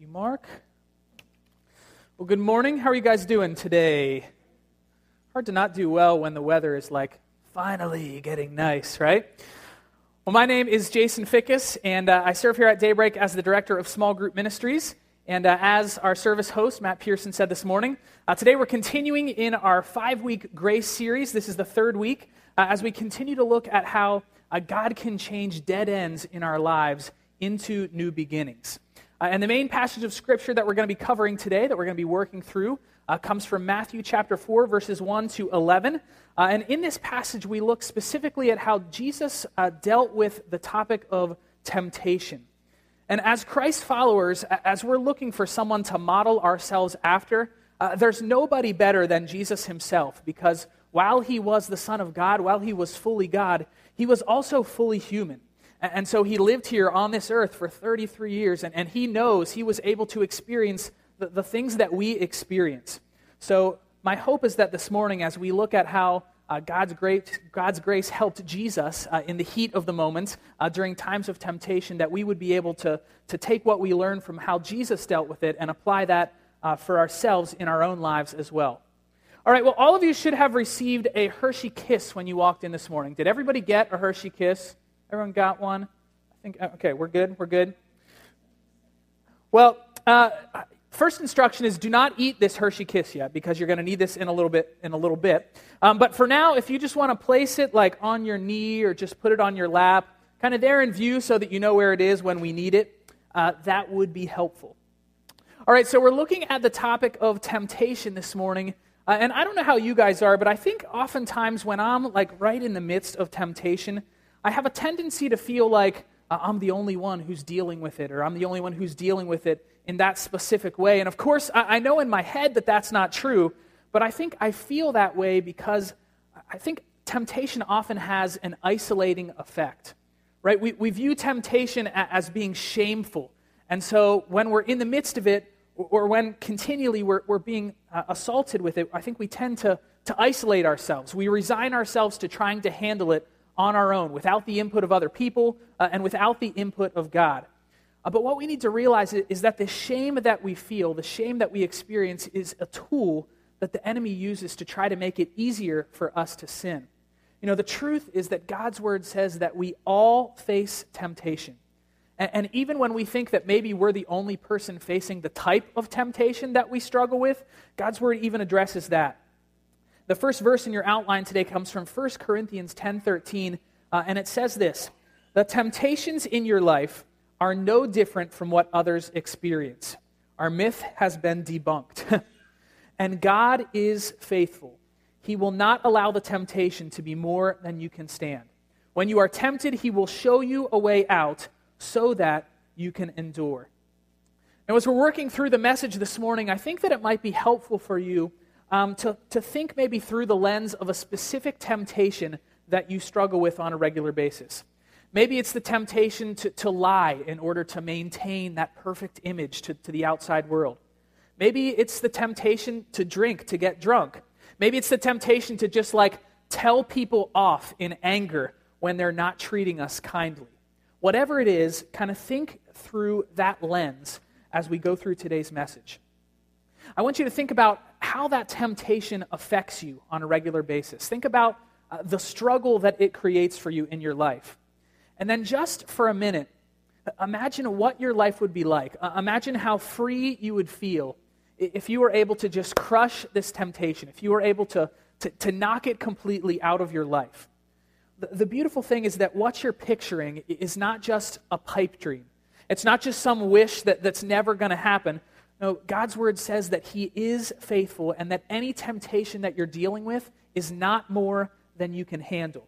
you, Mark. Well, good morning. How are you guys doing today? Hard to not do well when the weather is like finally getting nice, right? Well, my name is Jason Fickus, and uh, I serve here at Daybreak as the director of small group ministries. And uh, as our service host, Matt Pearson, said this morning, uh, today we're continuing in our five week grace series. This is the third week uh, as we continue to look at how uh, God can change dead ends in our lives into new beginnings. Uh, and the main passage of scripture that we're going to be covering today, that we're going to be working through, uh, comes from Matthew chapter 4, verses 1 to 11. Uh, and in this passage, we look specifically at how Jesus uh, dealt with the topic of temptation. And as Christ followers, as we're looking for someone to model ourselves after, uh, there's nobody better than Jesus himself because while he was the Son of God, while he was fully God, he was also fully human. And so he lived here on this earth for 33 years, and, and he knows he was able to experience the, the things that we experience. So, my hope is that this morning, as we look at how uh, God's, great, God's grace helped Jesus uh, in the heat of the moment uh, during times of temptation, that we would be able to, to take what we learned from how Jesus dealt with it and apply that uh, for ourselves in our own lives as well. All right, well, all of you should have received a Hershey kiss when you walked in this morning. Did everybody get a Hershey kiss? Everyone got one? I think, uh, okay, we're good. We're good. Well, uh, first instruction is do not eat this Hershey Kiss yet because you're going to need this in a little bit. In a little bit. Um, but for now, if you just want to place it like on your knee or just put it on your lap, kind of there in view so that you know where it is when we need it, uh, that would be helpful. All right, so we're looking at the topic of temptation this morning. Uh, and I don't know how you guys are, but I think oftentimes when I'm like right in the midst of temptation, I have a tendency to feel like uh, I'm the only one who's dealing with it, or I'm the only one who's dealing with it in that specific way. And of course, I, know in my head that that's not true, but I think I feel that way because I think temptation often has an isolating effect, right? We, we view temptation as being shameful. And so when we're in the midst of it, or when continually we're, we're being uh, assaulted with it, I think we tend to, to isolate ourselves. We resign ourselves to trying to handle it on our own, without the input of other people uh, and without the input of God. Uh, but what we need to realize is that the shame that we feel, the shame that we experience, is a tool that the enemy uses to try to make it easier for us to sin. You know, the truth is that God's word says that we all face temptation. And, and even when we think that maybe we're the only person facing the type of temptation that we struggle with, God's word even addresses that. The first verse in your outline today comes from 1 Corinthians 10:13, uh, and it says this: "The temptations in your life are no different from what others experience. Our myth has been debunked. and God is faithful. He will not allow the temptation to be more than you can stand. When you are tempted, he will show you a way out so that you can endure." Now, as we're working through the message this morning, I think that it might be helpful for you um, to, to think maybe through the lens of a specific temptation that you struggle with on a regular basis. Maybe it's the temptation to, to lie in order to maintain that perfect image to, to the outside world. Maybe it's the temptation to drink, to get drunk. Maybe it's the temptation to just like tell people off in anger when they're not treating us kindly. Whatever it is, kind of think through that lens as we go through today's message. I want you to think about how that temptation affects you on a regular basis. Think about uh, the struggle that it creates for you in your life. And then, just for a minute, imagine what your life would be like. Uh, imagine how free you would feel if you were able to just crush this temptation, if you were able to, to, to knock it completely out of your life. The, the beautiful thing is that what you're picturing is not just a pipe dream. It's not just some wish that, that's never going to happen. No, God's word says that He is faithful and that any temptation that you're dealing with is not more than you can handle.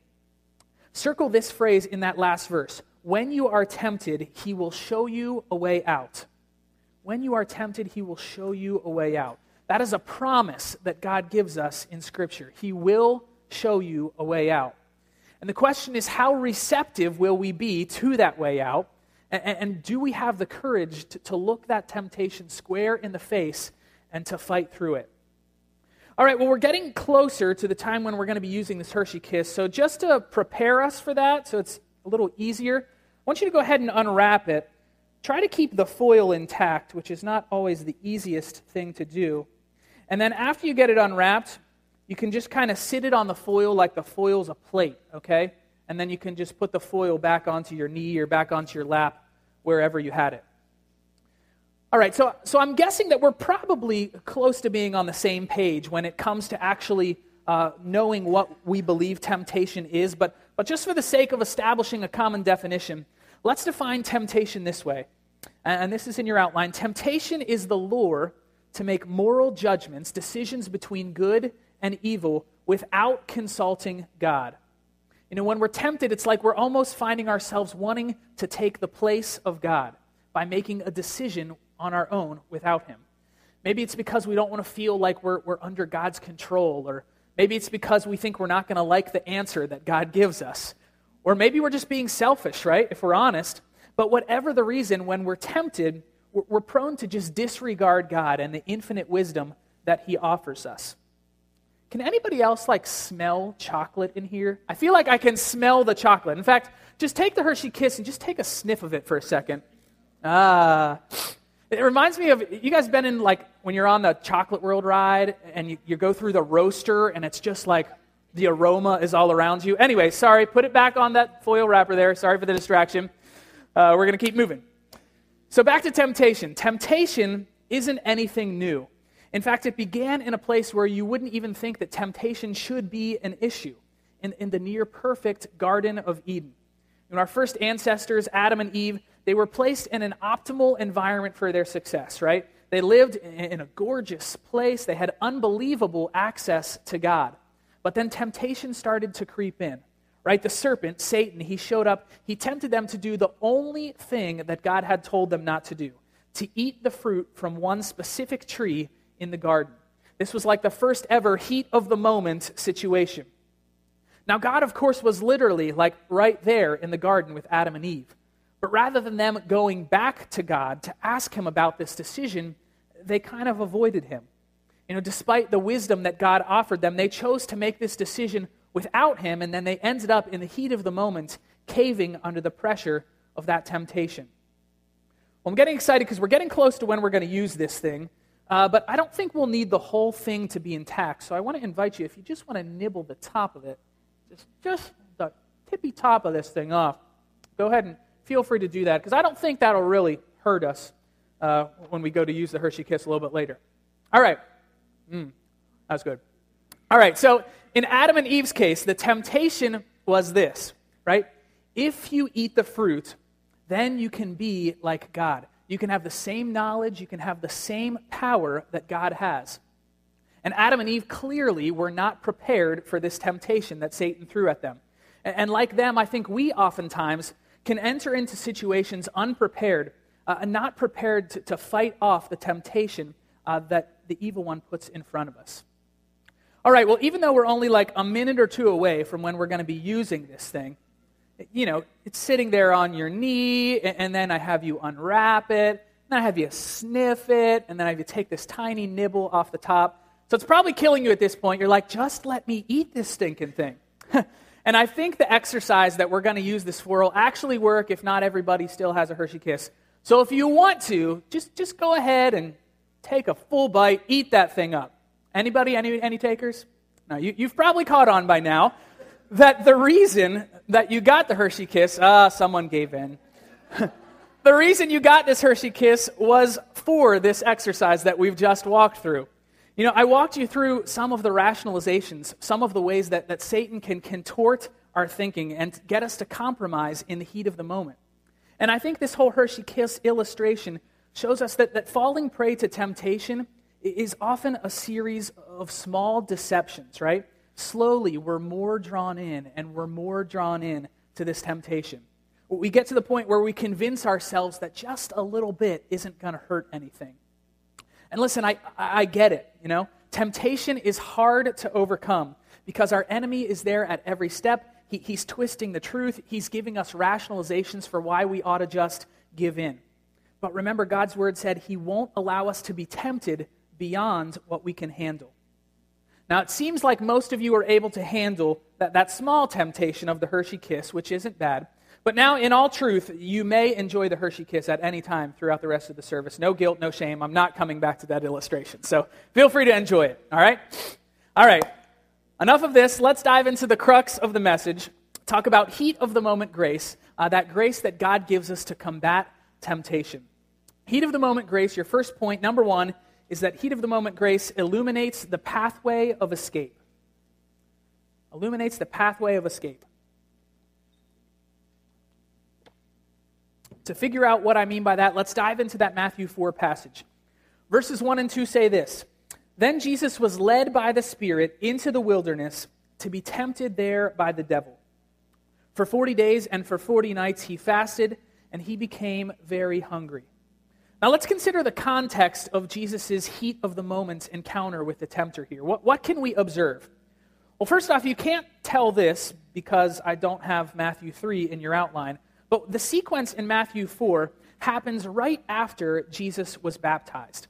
Circle this phrase in that last verse. When you are tempted, He will show you a way out. When you are tempted, He will show you a way out. That is a promise that God gives us in Scripture. He will show you a way out. And the question is, how receptive will we be to that way out? And, and do we have the courage to, to look that temptation square in the face and to fight through it? All right, well, we're getting closer to the time when we're going to be using this Hershey Kiss. So, just to prepare us for that, so it's a little easier, I want you to go ahead and unwrap it. try to keep the foil intact, which is not always the easiest thing to do. And then after you get it unwrapped, you can just kind of sit it on the foil like the foil's a plate, okay? And then you can just put the foil back onto your knee or back onto your lap, wherever you had it. All right, so, so I'm guessing that we're probably close to being on the same page when it comes to actually uh, knowing what we believe temptation is. But, but just for the sake of establishing a common definition, let's define temptation this way. And this is in your outline Temptation is the lure to make moral judgments, decisions between good and evil, without consulting God. You know, when we're tempted, it's like we're almost finding ourselves wanting to take the place of God by making a decision on our own without Him. Maybe it's because we don't want to feel like we're, we're under God's control, or maybe it's because we think we're not going to like the answer that God gives us. Or maybe we're just being selfish, right? If we're honest. But whatever the reason, when we're tempted, we're, we're prone to just disregard God and the infinite wisdom that He offers us. Can anybody else like smell chocolate in here? I feel like I can smell the chocolate. In fact, just take the Hershey Kiss and just take a sniff of it for a second. Ah, it reminds me of you guys been in like when you're on the chocolate world ride and you, you go through the roaster and it's just like the aroma is all around you. Anyway, sorry, put it back on that foil wrapper there. Sorry for the distraction. Uh, we're going to keep moving. So, back to temptation. Temptation isn't anything new. In fact, it began in a place where you wouldn't even think that temptation should be an issue in, in the near perfect Garden of Eden. When our first ancestors, Adam and Eve, they were placed in an optimal environment for their success, right? They lived in a gorgeous place. They had unbelievable access to God. But then temptation started to creep in, right? The serpent, Satan, he showed up. He tempted them to do the only thing that God had told them not to do to eat the fruit from one specific tree in the garden. This was like the first ever heat of the moment situation. Now, God, of course, was literally like right there in the garden with Adam and Eve. But rather than them going back to God to ask Him about this decision, they kind of avoided Him. You know, despite the wisdom that God offered them, they chose to make this decision without Him, and then they ended up in the heat of the moment caving under the pressure of that temptation. Well, I'm getting excited because we're getting close to when we're going to use this thing, uh, but I don't think we'll need the whole thing to be intact. So I want to invite you, if you just want to nibble the top of it, just, just the tippy top of this thing off, go ahead and feel free to do that because I don't think that'll really hurt us uh, when we go to use the Hershey Kiss a little bit later. All right. Mm, was good. All right. So in Adam and Eve's case, the temptation was this, right? If you eat the fruit, then you can be like God. You can have the same knowledge, you can have the same power that God has. And Adam and Eve clearly were not prepared for this temptation that Satan threw at them. And like them, I think we oftentimes can enter into situations unprepared, uh, not prepared to, to, fight off the temptation uh, that the evil one puts in front of us. All right, well, even though we're only like a minute or two away from when we're going to be using this thing, you know, it's sitting there on your knee, and, then I have you unwrap it, then I have you sniff it, and then I have you take this tiny nibble off the top. So it's probably killing you at this point. You're like, just let me eat this stinking thing. And I think the exercise that we're going to use this for will actually work if not everybody still has a Hershey Kiss. So if you want to, just, just go ahead and take a full bite, eat that thing up. Anybody, any, any takers? No, you, you've probably caught on by now that the reason that you got the Hershey Kiss, ah, someone gave in. the reason you got this Hershey Kiss was for this exercise that we've just walked through. You know, I walked you through some of the rationalizations, some of the ways that, that Satan can contort our thinking and get us to compromise in the heat of the moment. And I think this whole Hershey Kiss illustration shows us that, that falling prey to temptation is often a series of small deceptions, right? Slowly, we're more drawn in and we're more drawn in to this temptation. We get to the point where we convince ourselves that just a little bit isn't going to hurt anything. And listen, I, I get it, you know. Temptation is hard to overcome because our enemy is there at every step. He, he's twisting the truth, he's giving us rationalizations for why we ought to just give in. But remember, God's word said he won't allow us to be tempted beyond what we can handle. Now, it seems like most of you are able to handle that, that small temptation of the Hershey kiss, which isn't bad. But now, in all truth, you may enjoy the Hershey kiss at any time throughout the rest of the service. No guilt, no shame. I'm not coming back to that illustration. So feel free to enjoy it, all right? All right. Enough of this. Let's dive into the crux of the message. Talk about heat of the moment grace, uh, that grace that God gives us to combat temptation. Heat of the moment grace, your first point, number one, is that heat of the moment grace illuminates the pathway of escape. Illuminates the pathway of escape. To figure out what I mean by that, let's dive into that Matthew 4 passage. Verses 1 and 2 say this Then Jesus was led by the Spirit into the wilderness to be tempted there by the devil. For 40 days and for 40 nights he fasted, and he became very hungry. Now let's consider the context of Jesus' heat of the moment encounter with the tempter here. What, what can we observe? Well, first off, you can't tell this because I don't have Matthew 3 in your outline. But the sequence in Matthew 4 happens right after Jesus was baptized.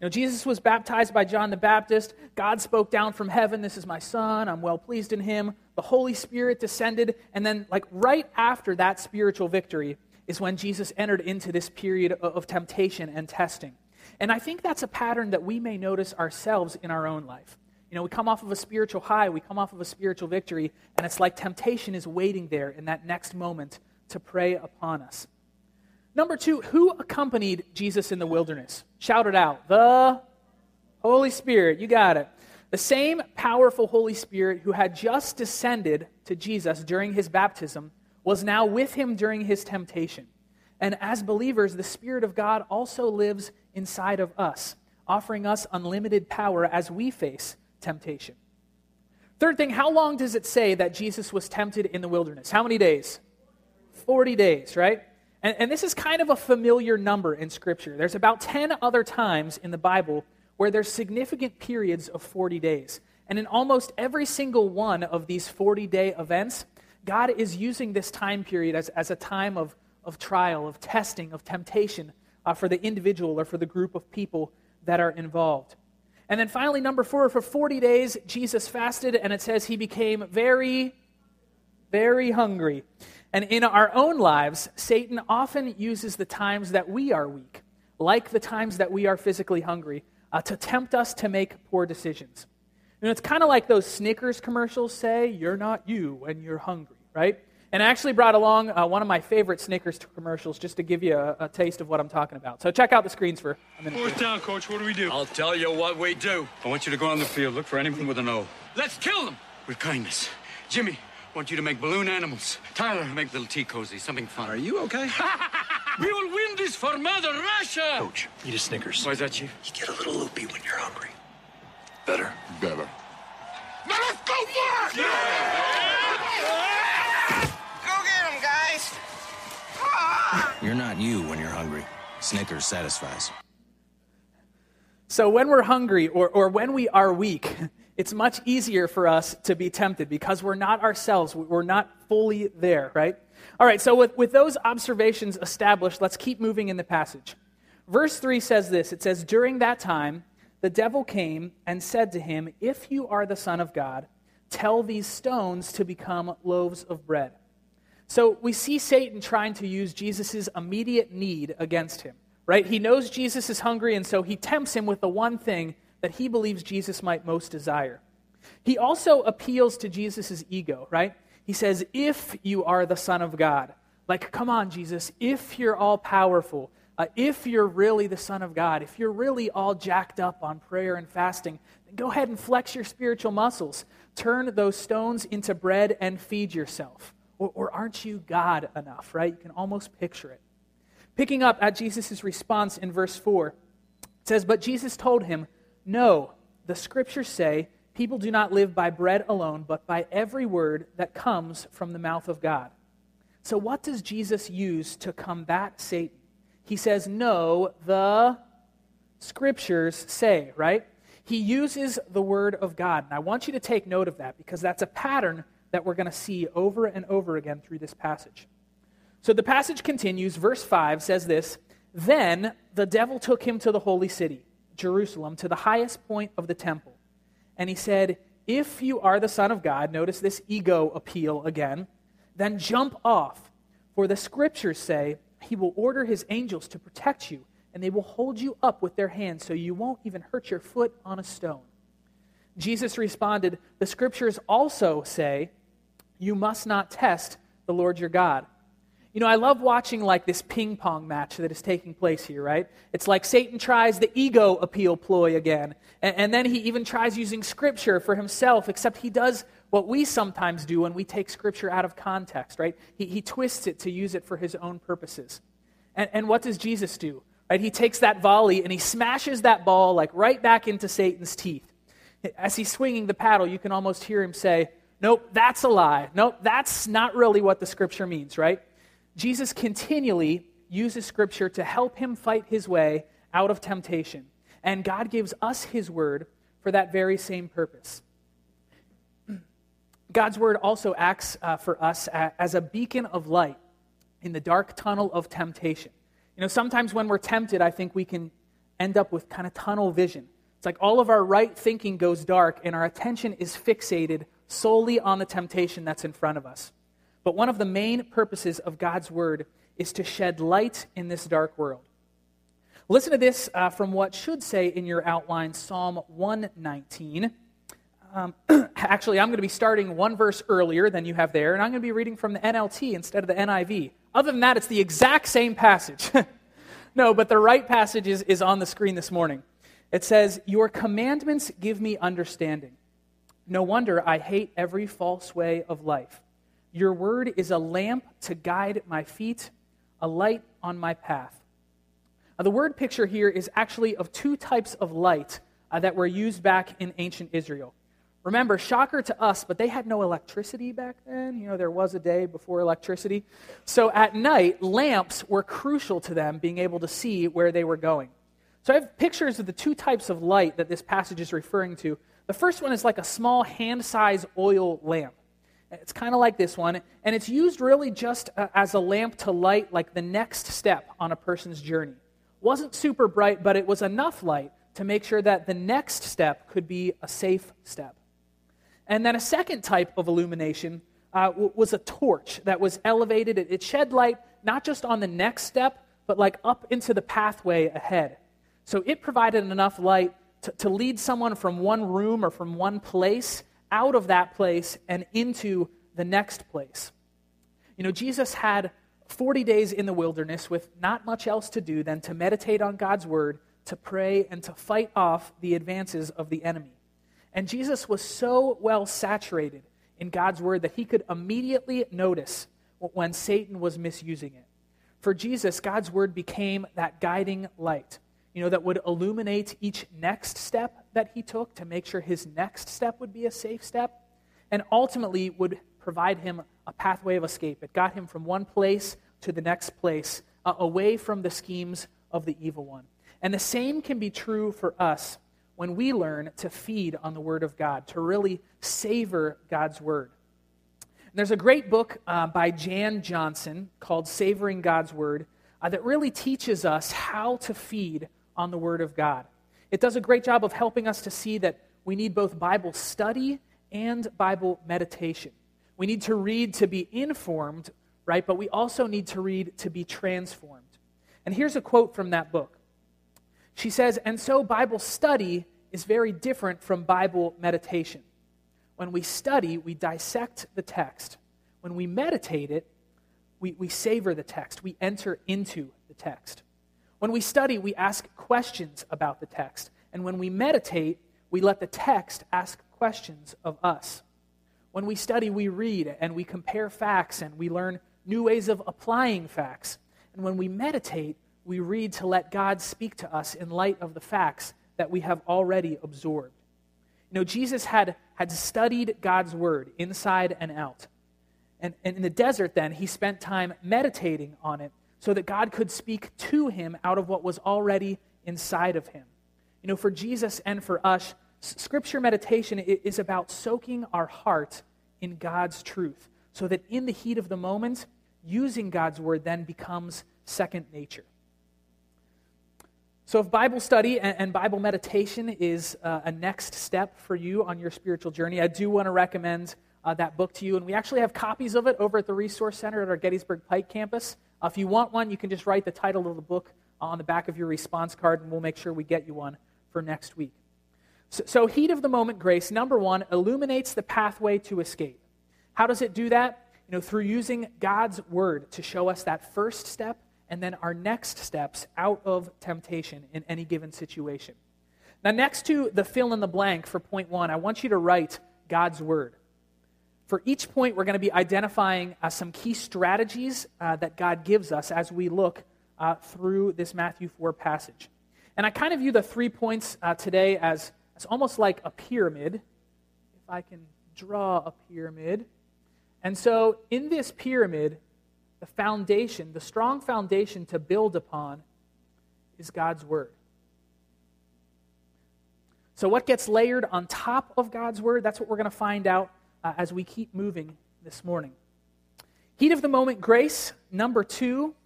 Know, Jesus was baptized by John the Baptist. God spoke down from heaven, This is my son. I'm well pleased in him. The Holy Spirit descended. And then, like, right after that spiritual victory is when Jesus entered into this period of temptation and testing. And I think that's a pattern that we may notice ourselves in our own life. You know, we come off of a spiritual high, we come off of a spiritual victory, and it's like temptation is waiting there in that next moment to prey upon us. Number two, who accompanied Jesus in the wilderness? Shout it out. The Holy Spirit. You got it. The same powerful Holy Spirit who had just descended to Jesus during his baptism was now with him during his temptation. And as believers, the Spirit of God also lives inside of us, offering us unlimited power as we face temptation. Third thing, how long does it say that Jesus was tempted in the wilderness? How many days? 40 days, right? And, and this is kind of a familiar number in Scripture. There's about 10 other times in the Bible where there's significant periods of 40 days. And in almost every single one of these 40 day events, God is using this time period as, as a time of, of trial, of testing, of temptation uh, for the individual or for the group of people that are involved. And then finally, number four, for 40 days, Jesus fasted, and it says he became very, very hungry. And in our own lives, Satan often uses the times that we are weak, like the times that we are physically hungry, uh, to tempt us to make poor decisions. And it's kind of like those Snickers commercials say, You're not you when you're hungry, right? And I actually brought along uh, one of my favorite Snickers commercials just to give you a, a, taste of what I'm talking about. So check out the screens for a minute. Fourth down, coach. What do we do? I'll tell you what we do. I want you to go on the field, look for anything with an O. Let's kill them with kindness. Jimmy, I want you to make balloon animals. Tyler, make little tea cozy, something fun. Are you okay? we will win this for Mother Russia! Coach, eat a Snickers. Why is that, Chief? You get a little loopy when you're hungry. Better. Better. Now let's go for it! Go get him, guys! Ah! You're not you when you're hungry. Snickers satisfies. So when we're hungry or, or when we are weak, it's much easier for us to be tempted because we're not ourselves. We're not fully there, right? All right, so with, with those observations established, let's keep moving in the passage. Verse 3 says this It says, During that time, the devil came and said to him, If you are the Son of God, tell these stones to become loaves of bread. So we see Satan trying to use Jesus' immediate need against him, right? He knows Jesus is hungry, and so he tempts him with the one thing that he believes Jesus might most desire. He also appeals to Jesus' ego, right? He says, If you are the Son of God, like, come on, Jesus, if you're all powerful, uh, if you're really the Son of God, if you're really all jacked up on prayer and fasting, go ahead and flex your spiritual muscles. Turn those stones into bread and feed yourself. Or, or aren't you God enough, right? You can almost picture it. Picking up at Jesus' response in verse 4, it says, But Jesus told him, no, the scriptures say people do not live by bread alone, but by every word that comes from the mouth of God. So, what does Jesus use to combat Satan? He says, No, the scriptures say, right? He uses the word of God. And I want you to take note of that because that's a pattern that we're going to see over and over again through this passage. So the passage continues. Verse 5 says this Then the devil took him to the holy city Jerusalem to the highest point of the temple. And he said, If you are the Son of God, notice this ego appeal again, then jump off. For the scriptures say, He will order His angels to protect you, and they will hold you up with their hands so you won't even hurt your foot on a stone. Jesus responded, The scriptures also say, You must not test the Lord your God. You know, I love watching like this ping pong match that is taking place here, right? It's like Satan tries the ego appeal ploy again. And, and, then he even tries using scripture for himself, except he does what we sometimes do when we take scripture out of context, right? He, he twists it to use it for his own purposes. And, and what does Jesus do? Right? He takes that volley and he smashes that ball like right back into Satan's teeth. As he's swinging the paddle, you can almost hear him say, Nope, that's a lie. Nope, that's not really what the scripture means, right? Jesus continually uses Scripture to help him fight his way out of temptation. And God gives us his word for that very same purpose. God's word also acts uh, for us as a beacon of light in the dark tunnel of temptation. You know, sometimes when we're tempted, I think we can end up with kind of tunnel vision. It's like all of our right thinking goes dark and our attention is fixated solely on the temptation that's in front of us. But one of the main purposes of God's word is to shed light in this dark world. Listen to this uh, from what should say in your outline Psalm 119. Um, actually, I'm going to be starting one verse earlier than you have there, and I'm going to be reading from the NLT instead of the NIV. Other than that, it's the exact same passage. no, but the right passage is, is on the screen this morning. It says, Your commandments give me understanding. No wonder I hate every false way of life. Your word is a lamp to guide my feet, a light on my path. Now, the word picture here is actually of two types of light uh, that were used back in ancient Israel. Remember, shocker to us, but they had no electricity back then. You know, there was a day before electricity. So at night, lamps were crucial to them being able to see where they were going. So I have pictures of the two types of light that this passage is referring to. The first one is like a small hand sized oil lamp. It's kind of like this one, and it's used really just uh, as a lamp to light like the next step on a person's journey. Wasn't super bright, but it was enough light to make sure that the next step could be a safe step. And then a second type of illumination uh, was a torch that was elevated. It, it shed light not just on the next step, but like up into the pathway ahead. So it provided enough light to, to lead someone from one room or from one place out of that place and into the next place. You know, Jesus had 40 days in the wilderness with not much else to do than to meditate on God's word, to pray, and to fight off the advances of the enemy. And Jesus was so well saturated in God's word that he could immediately notice when Satan was misusing it. For Jesus, God's word became that guiding light you know, that would illuminate each next step that he took to make sure his next step would be a safe step, and ultimately would provide him a pathway of escape. It got him from one place to the next place, uh, away from the schemes of the evil one. And the same can be true for us when we learn to feed on the Word of God, to really savor God's Word. And there's a great book uh, by Jan Johnson called Savoring God's Word uh, that really teaches us how to feed on the Word of God. It does a great job of helping us to see that we need both Bible study and Bible meditation. We need to read to be informed, right? But we also need to read to be transformed. And here's a quote from that book. She says, And so Bible study is very different from Bible meditation. When we study, we dissect the text. When we meditate it, we, we savor the text. We enter into the text. When we study, we ask questions about the text. And when we meditate, we let the text ask questions of us. When we study, we read and we compare facts and we learn new ways of applying facts. And when we meditate, we read to let God speak to us in light of the facts that we have already absorbed. You know, Jesus had, had studied God's word inside and out. And, and in the desert, then, he spent time meditating on it so that God could speak to him out of what was already inside of him. You know, for Jesus and for us, scripture meditation is about soaking our heart in God's truth so that in the heat of the moment, using God's word then becomes second nature. So, if Bible study and Bible meditation is uh, a next step for you on your spiritual journey, I do want to recommend uh, that book to you. And we actually have copies of it over at the Resource Center at our Gettysburg Pike campus. Uh, if you want one, you can just write the title of the book on the back of your response card, and we'll make sure we get you one for next week. So, so heat of the moment grace, number one, illuminates the pathway to escape. How does it do that? You know, through using God's word to show us that first step and then our next steps out of temptation in any given situation. Now, next to the fill in the blank for point one, I want you to write God's word. For each point, we're going to be identifying uh, some key strategies uh, that God gives us as we look uh, through this Matthew 4 passage. And I kind of view the three points uh, today as, as almost like a pyramid. If I can draw a pyramid. And so, in this pyramid, the foundation, the strong foundation to build upon, is God's Word. So, what gets layered on top of God's Word? That's what we're going to find out uh, as we keep moving this morning. Heat of the moment grace, number two,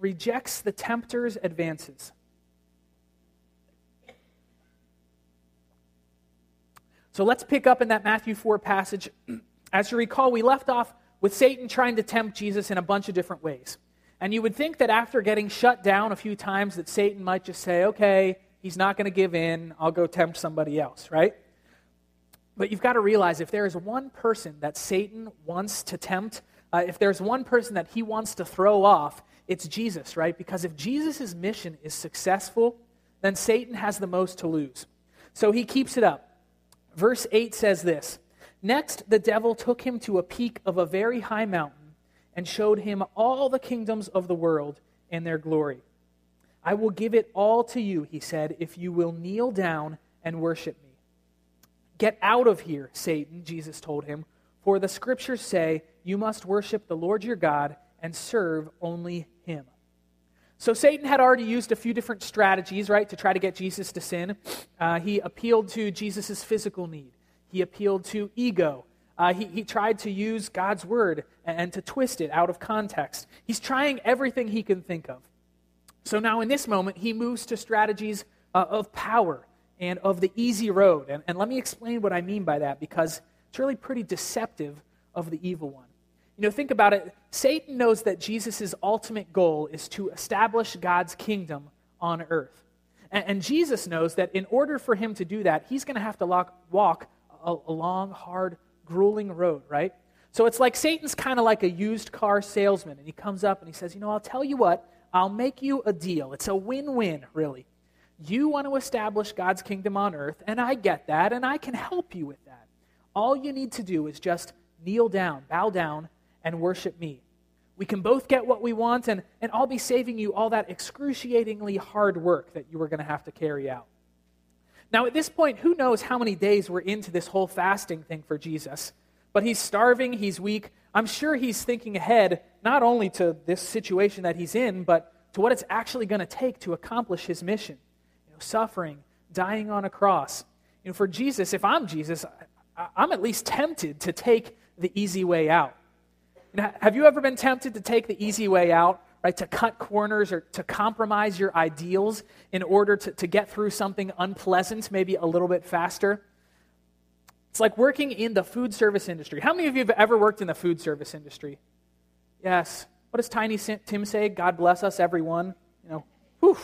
rejects the tempter's advances. So let's pick up in that Matthew 4 passage. As you recall, we left off with Satan trying to tempt Jesus in a bunch of different ways. And you would think that after getting shut down a few times that Satan might just say, "Okay, he's not going to give in. I'll go tempt somebody else," right? But you've got to realize if there is one person that Satan wants to tempt, uh, if there's one person that he wants to throw off, it's Jesus, right? Because if Jesus' mission is successful, then Satan has the most to lose. So he keeps it up. Verse 8 says this Next, the devil took him to a peak of a very high mountain and showed him all the kingdoms of the world and their glory. I will give it all to you, he said, if you will kneel down and worship me. Get out of here, Satan, Jesus told him, for the scriptures say you must worship the Lord your God and serve only him. So Satan had already used a few different strategies, right, to try to get Jesus to sin. Uh, he appealed to Jesus' physical need. He appealed to ego. Uh, he, he tried to use God's word and, and to twist it out of context. He's trying everything he can think of. So now, in this moment, he moves to strategies uh, of power and of the easy road. And, and let me explain what I mean by that because it's really pretty deceptive of the evil one. You know, think about it. Satan knows that Jesus' ultimate goal is to establish God's kingdom on earth. And, and Jesus knows that in order for him to do that, he's going to have to walk, walk a, a long, hard, grueling road, right? So it's like Satan's kind of like a used car salesman, and he comes up and he says, You know, I'll tell you what, I'll make you a deal. It's a win win, really. You want to establish God's kingdom on earth, and I get that, and I can help you with that. All you need to do is just kneel down, bow down, and worship me. We can both get what we want, and, and I'll be saving you all that excruciatingly hard work that you were going to have to carry out. Now, at this point, who knows how many days we're into this whole fasting thing for Jesus? But he's starving, he's weak. I'm sure he's thinking ahead not only to this situation that he's in, but to what it's actually going to take to accomplish his mission. You know, suffering, dying on a cross. You know, for Jesus, if I'm Jesus, I'm at least tempted to take the easy way out. Know, have you ever been tempted to take the easy way out? Right? To cut corners or to compromise your ideals in order to, to get through something unpleasant, maybe a little bit faster. It's like working in the food service industry. How many of you have ever worked in the food service industry? Yes. What does Tiny Tim say? God bless us, everyone. You know, whew.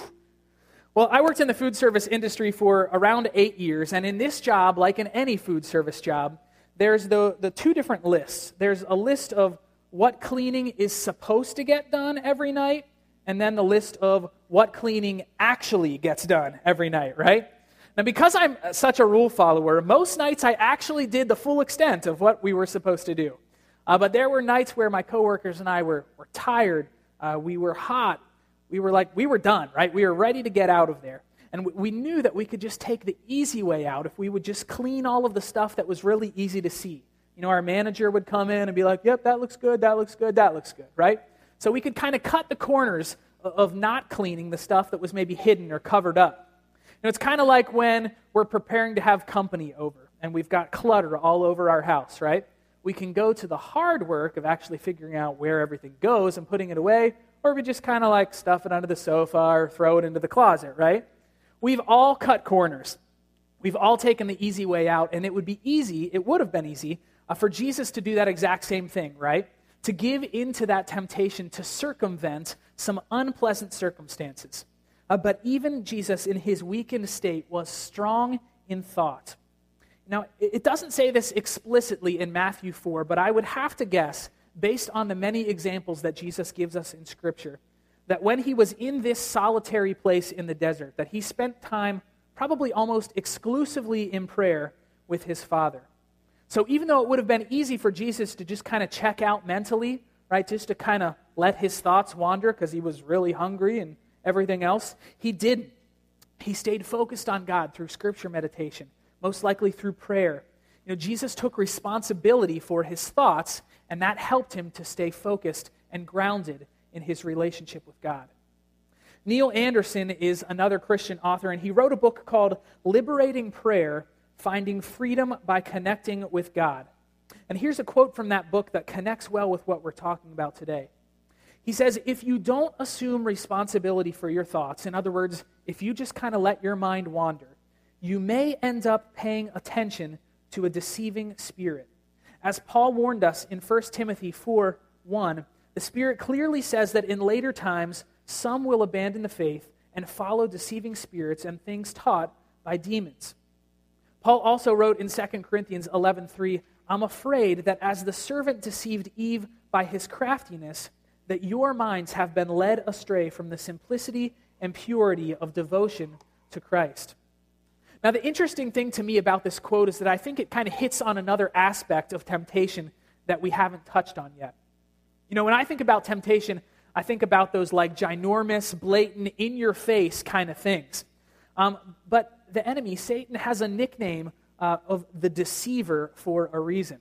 Well, I worked in the food service industry for around eight years, and in this job, like in any food service job, there's the, the two different lists. There's a list of what cleaning is supposed to get done every night, and then the list of what cleaning actually gets done every night, right? Now, because I'm such a rule follower, most nights I actually did the full extent of what we were supposed to do. Uh, but there were nights where my coworkers and I were, were tired, uh, we were hot, we were like, we were done, right? We were ready to get out of there. And we knew that we could just take the easy way out if we would just clean all of the stuff that was really easy to see. You know, our manager would come in and be like, yep, that looks good, that looks good, that looks good, right? So we could kind of cut the corners of not cleaning the stuff that was maybe hidden or covered up. You know, it's kind of like when we're preparing to have company over and we've got clutter all over our house, right? We can go to the hard work of actually figuring out where everything goes and putting it away, or we just kind of like stuff it under the sofa or throw it into the closet, right? We've all cut corners. We've all taken the easy way out, and it would be easy, it would have been easy uh, for Jesus to do that exact same thing, right? To give into that temptation to circumvent some unpleasant circumstances. Uh, but even Jesus, in his weakened state, was strong in thought. Now, it doesn't say this explicitly in Matthew 4, but I would have to guess, based on the many examples that Jesus gives us in Scripture, that when he was in this solitary place in the desert, that he spent time probably almost exclusively in prayer with his Father. So even though it would have been easy for Jesus to just kind of check out mentally, right, just to kind of let his thoughts wander because he was really hungry and everything else, he didn't. He stayed focused on God through scripture meditation, most likely through prayer. You know, Jesus took responsibility for his thoughts, and that helped him to stay focused and grounded in his relationship with God. Neil Anderson is another Christian author, and he wrote a book called Liberating Prayer Finding Freedom by Connecting with God. And here's a quote from that book that connects well with what we're talking about today. He says, If you don't assume responsibility for your thoughts, in other words, if you just kind of let your mind wander, you may end up paying attention to a deceiving spirit. As Paul warned us in 1 Timothy 4 1, the Spirit clearly says that in later times, some will abandon the faith and follow deceiving spirits and things taught by demons. Paul also wrote in 2 Corinthians 11:3, "I'm afraid that as the servant deceived Eve by his craftiness, that your minds have been led astray from the simplicity and purity of devotion to Christ. Now, the interesting thing to me about this quote is that I think it kind of hits on another aspect of temptation that we haven't touched on yet. You know, when I think about temptation, I think about those like ginormous, blatant, in your face kind of things. Um, but the enemy, Satan, has a nickname uh, of the deceiver for a reason.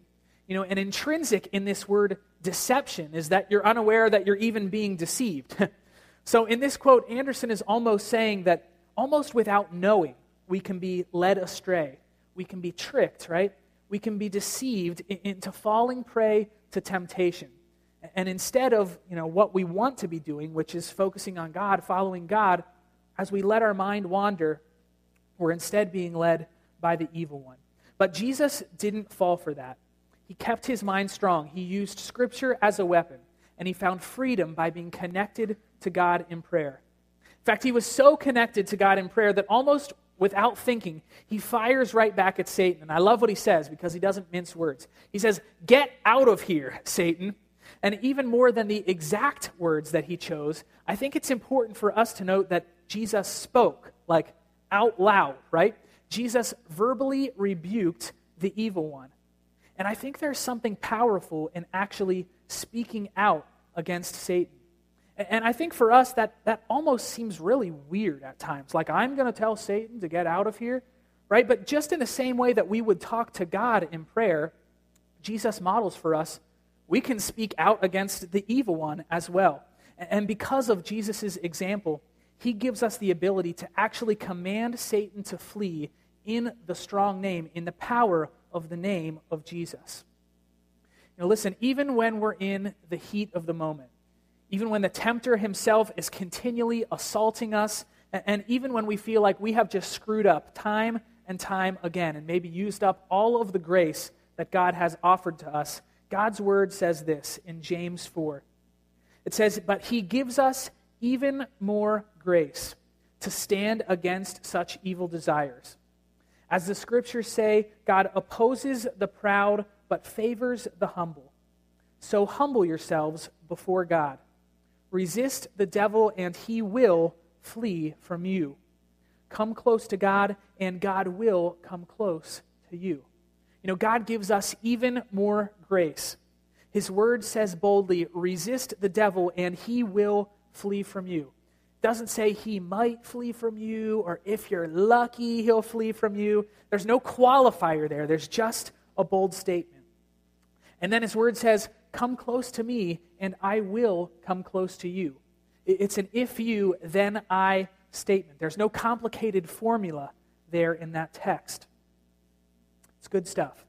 You know, and intrinsic in this word deception is that you're unaware that you're even being deceived. so in this quote, Anderson is almost saying that almost without knowing, we can be led astray. We can be tricked, right? We can be deceived into falling prey to temptation. And instead of, you know, what we want to be doing, which is focusing on God, following God, as we let our mind wander, we're instead being led by the evil one. But Jesus didn't fall for that. He kept his mind strong. He used Scripture as a weapon, and he found freedom by being connected to God in prayer. In fact, he was so connected to God in prayer that almost without thinking, he fires right back at Satan. And I love what he says because he doesn't mince words. He says, Get out of here, Satan. And even more than the exact words that he chose, I think it's important for us to note that Jesus spoke, like out loud, right? Jesus verbally rebuked the evil one. And I think there's something powerful in actually speaking out against Satan. And I think for us, that, that almost seems really weird at times. Like, I'm going to tell Satan to get out of here, right? But just in the same way that we would talk to God in prayer, Jesus models for us, we can speak out against the evil one as well. And because of Jesus' example, he gives us the ability to actually command Satan to flee in the strong name, in the power of the name of Jesus. Now, listen, even when we're in the heat of the moment, even when the tempter himself is continually assaulting us, and even when we feel like we have just screwed up time and time again and maybe used up all of the grace that God has offered to us, God's word says this in James 4. It says, But he gives us even more grace to stand against such evil desires. As the scriptures say, God opposes the proud but favors the humble. So humble yourselves before God. Resist the devil, and he will flee from you. Come close to God, and God will come close to you. You know, God gives us even more grace. His word says boldly, resist the devil, and he will flee from you doesn't say he might flee from you or if you're lucky, he'll flee from you. There's no qualifier there, there's just a bold statement. And then his word says, Come close to me, and I will come close to you. It's an if you, then I statement. There's no complicated formula there in that text. It's good stuff.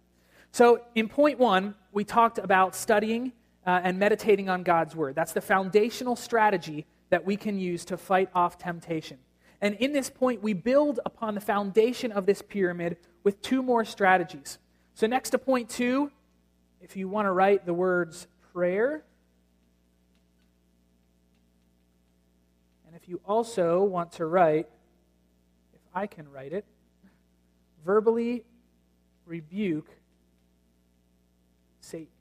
So, in point one, we talked about studying uh, and meditating on God's word. That's the foundational strategy that we can use to fight off temptation. And in this point, we build upon the foundation of this pyramid with two more strategies. So, next to point two, if you want to write the words prayer, and if you also want to write, if I can write it, verbally rebuke Satan.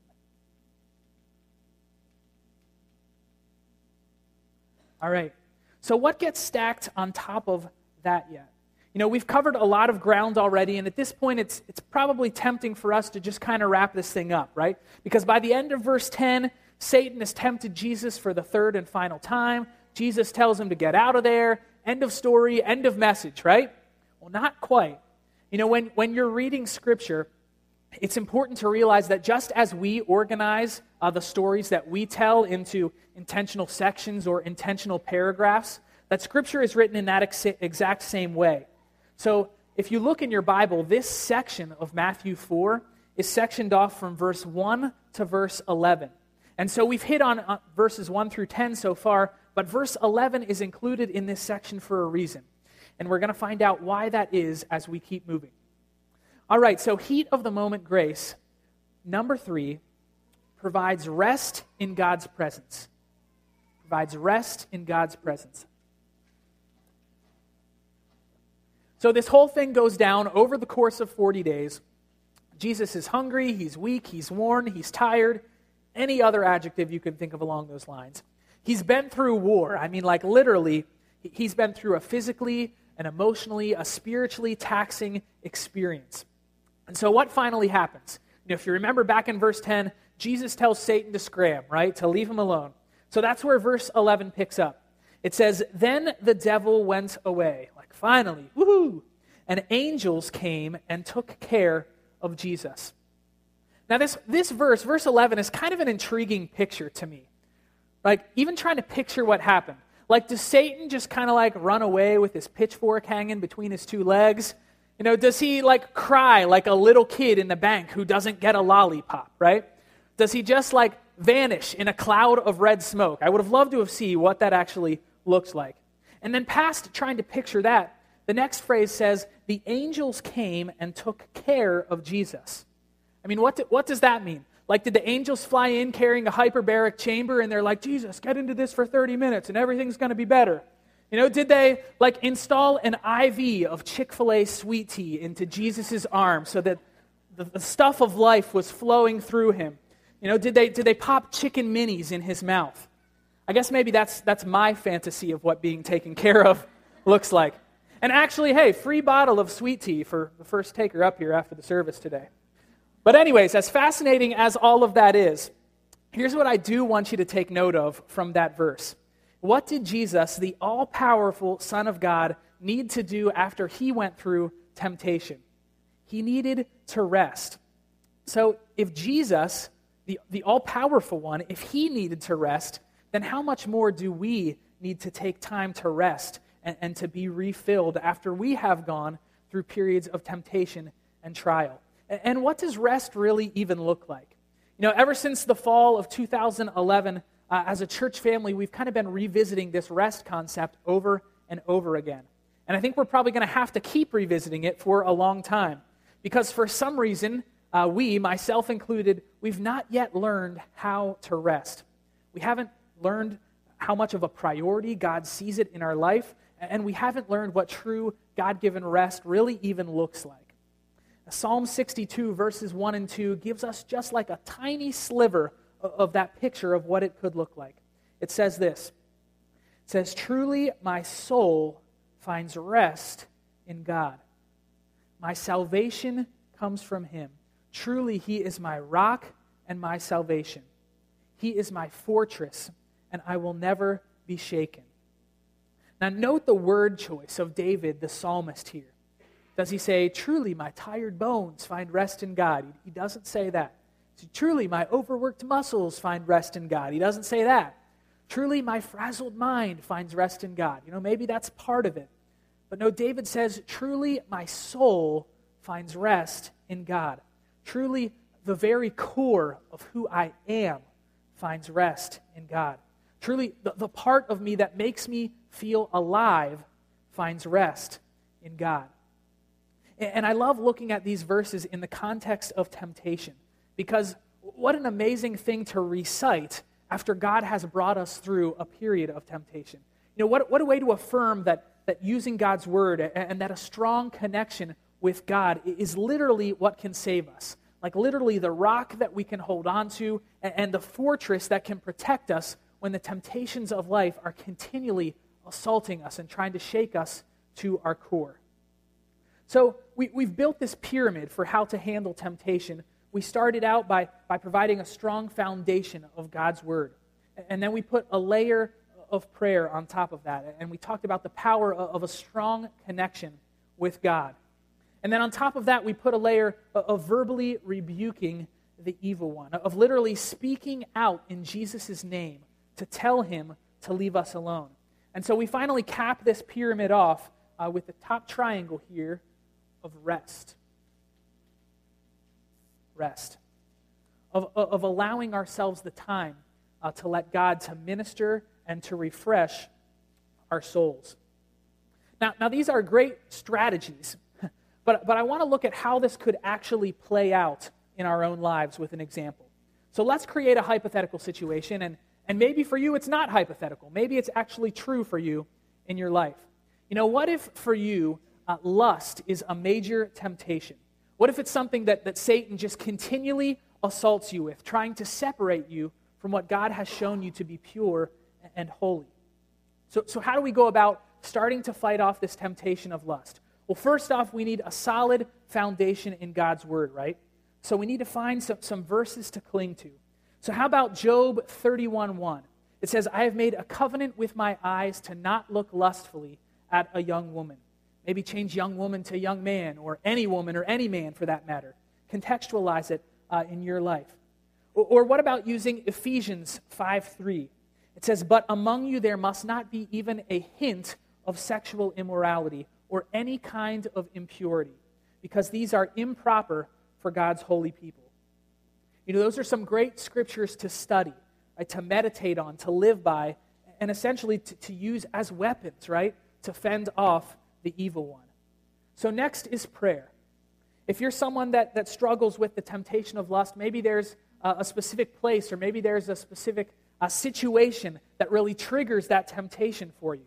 All right. So, what gets stacked on top of that yet? You know, we've covered a lot of ground already, and at this point, it's, it's probably tempting for us to just kind of wrap this thing up, right? Because by the end of verse 10, Satan has tempted Jesus for the third and final time. Jesus tells him to get out of there. End of story, end of message, right? Well, not quite. You know, when, when you're reading scripture, it's important to realize that just as we organize uh, the stories that we tell into intentional sections or intentional paragraphs, that scripture is written in that ex- exact same way. So if you look in your Bible, this section of Matthew 4 is sectioned off from verse 1 to verse 11. And so we've hit on uh, verses 1 through 10 so far, but verse 11 is included in this section for a reason. And we're going to find out why that is as we keep moving. All right, so heat of the moment grace, number three, provides rest in God's presence. Provides rest in God's presence. So this whole thing goes down over the course of 40 days. Jesus is hungry, he's weak, he's worn, he's tired, any other adjective you can think of along those lines. He's been through war. I mean, like literally, he's been through a physically, an emotionally, a spiritually taxing experience. And so, what finally happens? You know, if you remember back in verse 10, Jesus tells Satan to scram, right? To leave him alone. So that's where verse 11 picks up. It says, Then the devil went away. Like, finally, woohoo! And angels came and took care of Jesus. Now, this, this verse, verse 11, is kind of an intriguing picture to me. Like, even trying to picture what happened. Like, does Satan just kind of like run away with his pitchfork hanging between his two legs? You know, does he like cry like a little kid in the bank who doesn't get a lollipop, right? Does he just like vanish in a cloud of red smoke? I would have loved to have seen what that actually looks like. And then, past trying to picture that, the next phrase says, The angels came and took care of Jesus. I mean, what, do, what does that mean? Like, did the angels fly in carrying a hyperbaric chamber and they're like, Jesus, get into this for 30 minutes and everything's going to be better? You know, did they like install an IV of Chick fil A sweet tea into Jesus' arm so that the, the, stuff of life was flowing through him? You know, did they, did they pop chicken minis in his mouth? I guess maybe that's, that's my fantasy of what being taken care of looks like. And actually, hey, free bottle of sweet tea for the first taker up here after the service today. But, anyways, as fascinating as all of that is, here's what I do want you to take note of from that verse. What did Jesus, the all powerful Son of God, need to do after he went through temptation? He needed to rest. So, if Jesus, the, the all powerful one, if he needed to rest, then how much more do we need to take time to rest and, and to be refilled after we have gone through periods of temptation and trial? And, and what does rest really even look like? You know, ever since the fall of 2011, uh, as a church family, we've kind of been revisiting this rest concept over and over again. And I think we're probably going to have to keep revisiting it for a long time. Because for some reason, uh, we, myself included, we've not yet learned how to rest. We haven't learned how much of a priority God sees it in our life, and we haven't learned what true God given rest really even looks like. Psalm 62, verses 1 and 2, gives us just like a tiny sliver of that picture of what it could look like. It says this It says, Truly my soul finds rest in God. My salvation comes from him. Truly he is my rock and my salvation. He is my fortress, and I will never be shaken. Now, note the word choice of David, the psalmist, here. Does he say, Truly my tired bones find rest in God? He doesn't say that. Truly, my overworked muscles find rest in God. He doesn't say that. Truly, my frazzled mind finds rest in God. You know, maybe that's part of it. But no, David says, Truly, my soul finds rest in God. Truly, the very core of who I am finds rest in God. Truly, the, the part of me that makes me feel alive finds rest in God. And, and I love looking at these verses in the context of temptation. Because what an amazing thing to recite after God has brought us through a period of temptation. You know, what, what a way to affirm that, that using God's word and, and that a strong connection with God is literally what can save us. Like, literally, the rock that we can hold on to and, the fortress that can protect us when the temptations of life are continually assaulting us and trying to shake us to our core. So, we, we've built this pyramid for how to handle temptation. We started out by, by providing a strong foundation of God's Word. And then we put a layer of prayer on top of that. And we talked about the power of a strong connection with God. And then on top of that, we put a layer of verbally rebuking the evil one, of literally speaking out in Jesus' name to tell him to leave us alone. And so we finally cap this pyramid off uh, with the top triangle here of rest. Rest. Of, of allowing ourselves the time uh, to let God to minister and to refresh our souls. Now, now these are great strategies, but, but I want to look at how this could actually play out in our own lives with an example. So let's create a hypothetical situation, and, and maybe for you it's not hypothetical. Maybe it's actually true for you in your life. You know, what if for you uh, lust is a major temptation? What if it's something that, that Satan just continually assaults you with, trying to separate you from what God has shown you to be pure and holy? So, so how do we go about starting to fight off this temptation of lust? Well, first off, we need a solid foundation in God's word, right? So we need to find some, some verses to cling to. So, how about Job 31 1? It says, I have made a covenant with my eyes to not look lustfully at a young woman. Maybe change young woman to young man, or any woman, or any man for that matter. Contextualize it uh, in your life. Or, or what about using Ephesians 5 3? It says, But among you there must not be even a hint of sexual immorality or any kind of impurity, because these are improper for God's holy people. You know, those are some great scriptures to study, right, to meditate on, to live by, and essentially to, to use as weapons, right, to fend off the evil one. So, next is prayer. If you're someone that, that struggles with the temptation of lust, maybe there's a, a specific place or maybe there's a specific a situation that really triggers that temptation for you.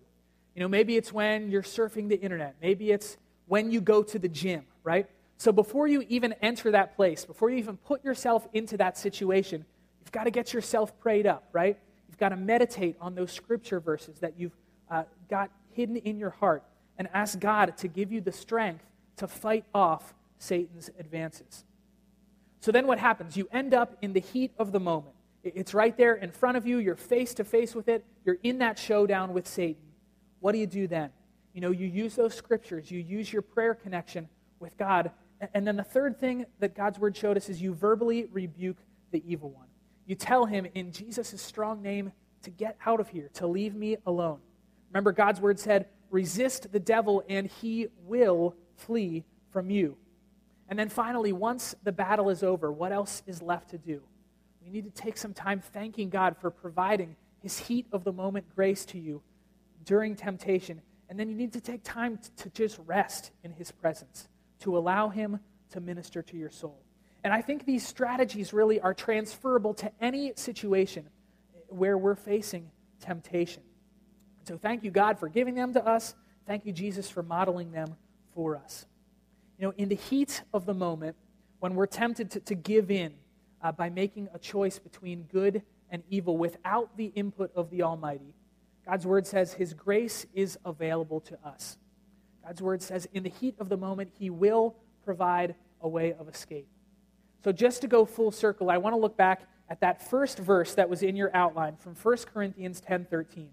You know, maybe it's when you're surfing the internet, maybe it's when you go to the gym, right? So before you even enter that place, before you even put yourself into that situation, you've got to get yourself prayed up, right? You've got to meditate on those scripture verses that you've uh, got hidden in your heart and ask God to give you the strength to fight off Satan's advances. So then what happens? You end up in the heat of the moment. It's right there in front of you. You're face to face with it. You're in that showdown with Satan. What do you do then? You know, you use those scriptures, you use your prayer connection with God. And then the third thing that God's word showed us is you verbally rebuke the evil one. You tell him in Jesus' strong name to get out of here, to leave me alone. Remember, God's word said, resist the devil and he will flee from you. And then finally, once the battle is over, what else is left to do? We need to take some time thanking God for providing his heat of the moment grace to you during temptation. And then you need to take time to just rest in his presence, to allow him to minister to your soul. And I think these strategies really are transferable to any situation where we're facing temptation. So thank you, God, for giving them to us. Thank you, Jesus, for modeling them for us. You know, in the heat of the moment, when we're tempted to, to give in uh, by making a choice between good and evil without the input of the Almighty, God's word says His grace is available to us. God's word says in the heat of the moment, He will provide a way of escape. So, just to go full circle, I want to look back at that first verse that was in your outline from 1 Corinthians 10 13. It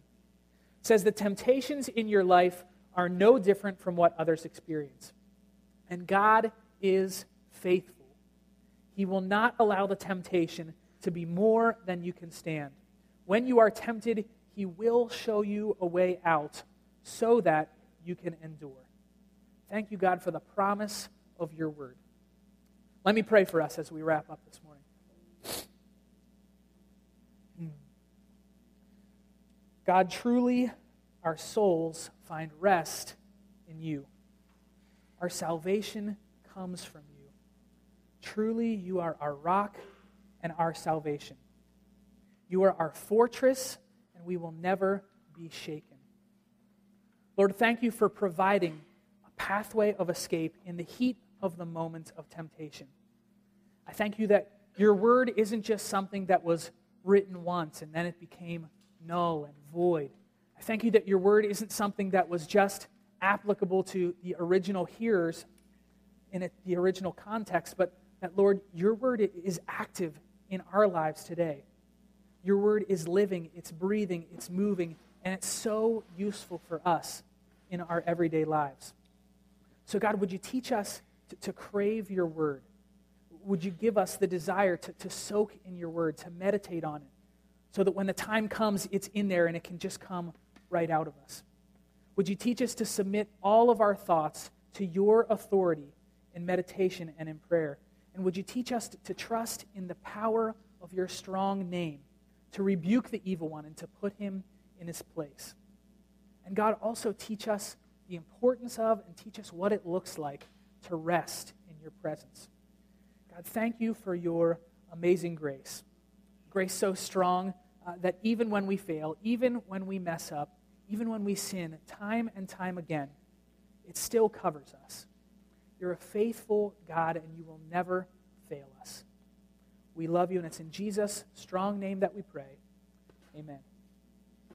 says, The temptations in your life are no different from what others experience. And God is faithful. He will not allow the temptation to be more than you can stand. When you are tempted, He will show you a way out so that you can endure. Thank you, God, for the promise of your word. Let me pray for us as we wrap up this morning. Hmm. God, truly, our souls find rest in you. Our salvation comes from you. Truly, you are our rock and our salvation. You are our fortress, we will never be shaken. Lord, thank you for providing a pathway of escape in the heat of the moments of temptation. I thank you that your word isn't just something that was written once and then it became null and void. I thank you that your word isn't something that was just applicable to the original hearers in the original context, but that, Lord, your word is active in our lives today. Your word is living, it's breathing, it's moving, and it's so useful for us in our everyday lives. So, God, would you teach us to, to crave your word? Would you give us the desire to, to soak in your word, to meditate on it, so that when the time comes, it's in there and it can just come right out of us? Would you teach us to submit all of our thoughts to your authority in meditation and in prayer? And would you teach us to, to trust in the power of your strong name, to rebuke the evil one and to put him in his place? And God, also teach us the importance of and teach us what it looks like to rest in your presence. God, thank you for your amazing grace. Grace so strong uh, that even when we fail, even when we mess up, even when we sin time and time again, it still covers us. You're a faithful God, and you will never fail us. We love you, and it's in Jesus' strong name that we pray. Amen.